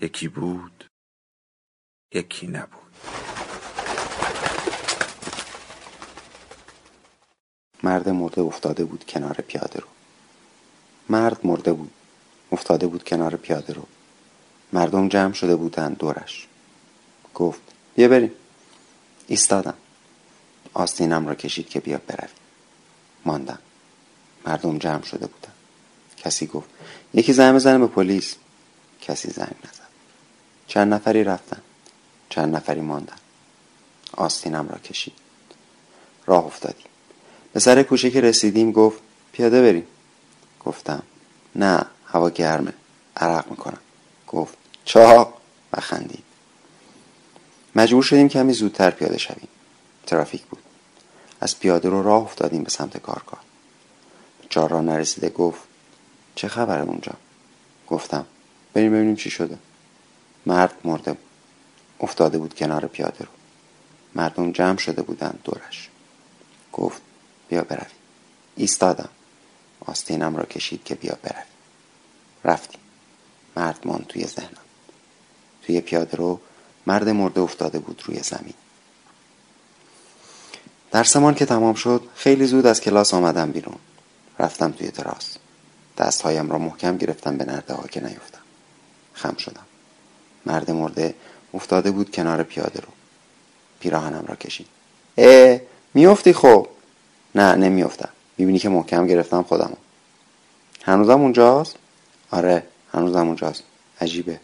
یکی بود یکی نبود. مرد مرده افتاده بود کنار پیاده رو. مرد مرده بود افتاده بود کنار پیاده رو. مردم جمع شده بودند دورش. گفت بیا بریم. ایستادم. آستینم را کشید که بیا برویم. ماندم. مردم جمع شده بودند. کسی گفت یکی زنگ بزنه به پلیس. کسی زنگ نزد. چند نفری رفتن. چند نفری ماندن. آستینم را کشید. راه افتادیم. به سر کوچه که رسیدیم گفت پیاده بریم. گفتم نه هوا گرمه. عرق می‌کنم. گفت چاق! و خندید. مجبور شدیم کمی زودتر پیاده شویم. ترافیک بود. از پیاده رو راه افتادیم به سمت کارگاه چهار را نرسیده گفت چه خبره اونجا؟ گفتم بریم ببینیم چی شده. مرد مرده بود. افتاده بود کنار پیاده رو. مردم جمع شده بودند دورش. گفت بیا برویم. ایستادم. آستینم را کشید که بیا برویم. رفتیم. مرد مان توی ذهنم. توی پیاده رو مرد مرده افتاده بود روی زمین. درسمان که تمام شد خیلی زود از کلاس آمدم بیرون. رفتم توی تراس دستهایم را محکم گرفتم به نرده ها که نیفتم. خم شدم. مرد مرده افتاده بود کنار پیاده رو. پیراهنم را کشید. اه میافتی خب؟ نه نمیافتم. می‌بینی که محکم گرفتم خودمو. هنوزم اونجاست؟ آره هنوزم اونجاست. عجیبه.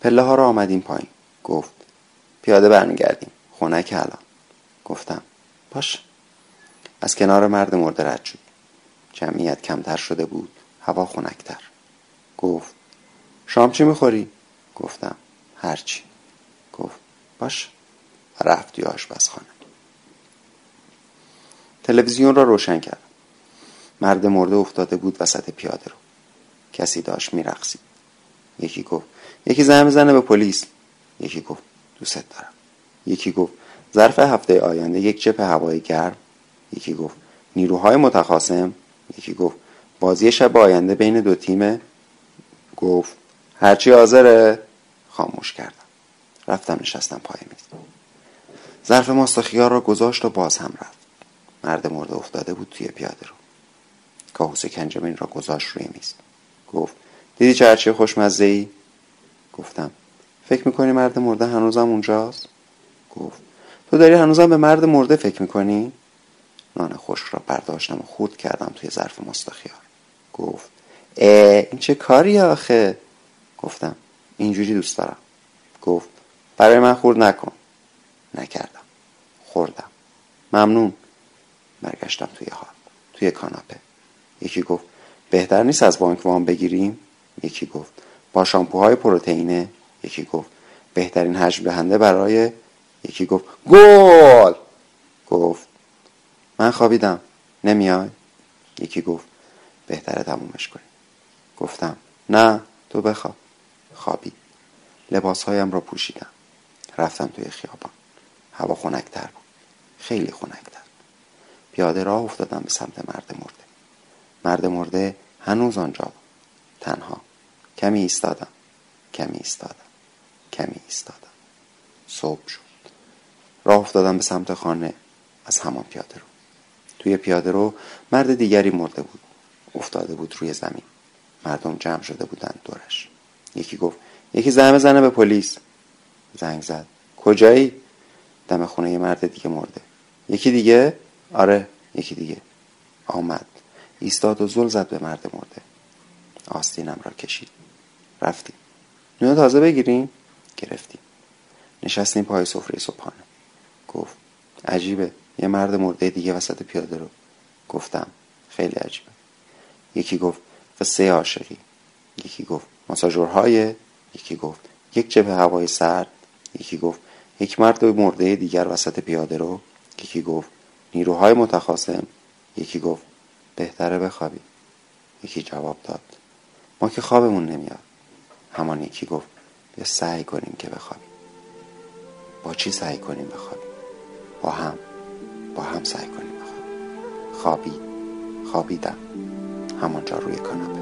پله ها را آمدیم پایین. گفت. پیاده برمیگردیم. خونه که الان. گفتم. باش. از کنار مرد مرده رد شد. جمعیت کمتر شده بود. هوا خنکتر. گفت. شام چی می‌خوری؟ گفتم هرچی. گفت باش. و رفت توی آشپزخانه. تلویزیون را روشن کردم. مرد مرده افتاده بود وسط پیاده رو. کسی داشت میرقصید. یکی گفت یکی زنگ بزنه به پلیس. یکی گفت دوست دارم. یکی گفت ظرف هفته آینده یک جپ هوای گرم. یکی گفت نیروهای متخاصم. یکی گفت بازی شب آینده بین دو تیمه. گفت هرچی حاضره؟ خاموش کردم. رفتم نشستم پای میز. ظرف ماست خیار را گذاشت و باز هم رفت. مرد مرده افتاده بود توی پیاده رو. کاهوس کنجمین را گذاشت روی میز. گفت دیدی چه هرچی خوشمزه ای؟ گفتم فکر می‌کنی مرد مرده هنوزم اونجاست؟ گفت تو داری هنوزم به مرد مرده فکر می‌کنی؟ نان خشک را برداشتم و خورد کردم توی ظرف مستخیار. گفت اه این چه کاری آخه؟ گفتم اینجوری دوست دارم. گفت برای من خورد نکن. نکردم. خوردم. ممنون. برگشتم توی حال توی کاناپه. یکی گفت بهتر نیست از بانک وام بگیریم؟ یکی گفت با شامپوهای پروتئینه؟ یکی گفت بهترین حجم دهنده برای؟ یکی گفت گل! گفت من خوابیدم. نمیای؟ یکی گفت بهتره تمومش کنیم گفتم نه تو بخواب. خوابید. لباسهایم را پوشیدم. رفتم توی خیابان. هوا خنکتر بود. خیلی خنکتر. پیاده راه افتادم به سمت مرد مرده. مرد مرده هنوز آنجا بود. تنها. کمی ایستادم. کمی ایستادم. کمی ایستادم. صبح شد. راه افتادم به سمت خانه. از همان پیاده رو. توی پیاده رو مرد دیگری مرده بود. افتاده بود روی زمین. مردم جمع شده بودند دورش. یکی گفت یکی زنگ بزنه به پلیس. زنگ زد. کجایی؟ دم خونه یه مرد دیگه مرده. یکی دیگه؟ آره یکی دیگه. آمد. ایستاد و زل زد به مرد مرده. آستینم را کشید. رفتیم. نون تازه بگیریم؟ گرفتیم. نشستیم پای سفره صبحانه. گفت عجیبه. یه مرد مرده دیگه وسط پیاده رو. گفتم خیلی عجیبه. یکی گفت قصه عاشقی. یکی گفت ماساژورهای یکی گفت یک جبه هوای سرد یکی گفت یک مرد مرده دیگر وسط پیاده رو یکی گفت نیروهای متخاصم یکی گفت بهتره بخوابی. یکی جواب داد ما که خوابمون نمیاد. همان یکی گفت بیا سعی کنیم که بخوابیم. با چی سعی کنیم بخوابیم؟ با هم. با هم سعی کنیم بخوابیم. خوابی. خوابیدم. همانجا روی کاناپه.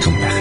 重量。